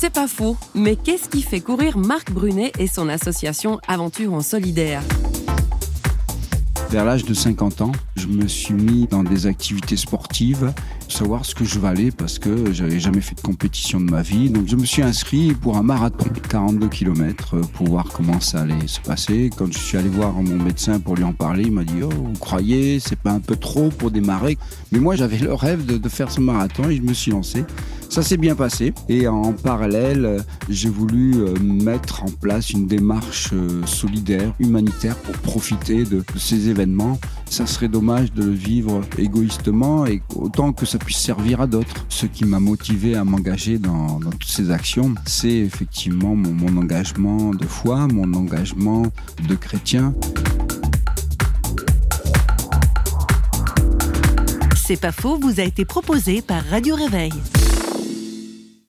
C'est pas faux, mais qu'est-ce qui fait courir Marc Brunet et son association Aventure en Solidaire? Vers l'âge de 50 ans, je me suis mis dans des activités sportives, savoir ce que je valais parce que j'avais jamais fait de compétition de ma vie. Donc je me suis inscrit pour un marathon, 42 km, pour voir comment ça allait se passer. Quand je suis allé voir mon médecin pour lui en parler, il m'a dit "Oh, vous croyez, c'est pas un peu trop pour démarrer? Mais moi, j'avais le rêve de, de faire ce marathon et je me suis lancé. Ça s'est bien passé et en parallèle, j'ai voulu euh, mettre en place une démarche euh, solidaire, humanitaire pour profiter de ces événements. Ça serait dommage de le vivre égoïstement et autant que ça puisse servir à d'autres. Ce qui m'a motivé à m'engager dans, toutes ces actions, c'est effectivement mon engagement de foi, mon engagement de chrétien. C'est pas faux, vous a été proposé par Radio Réveil.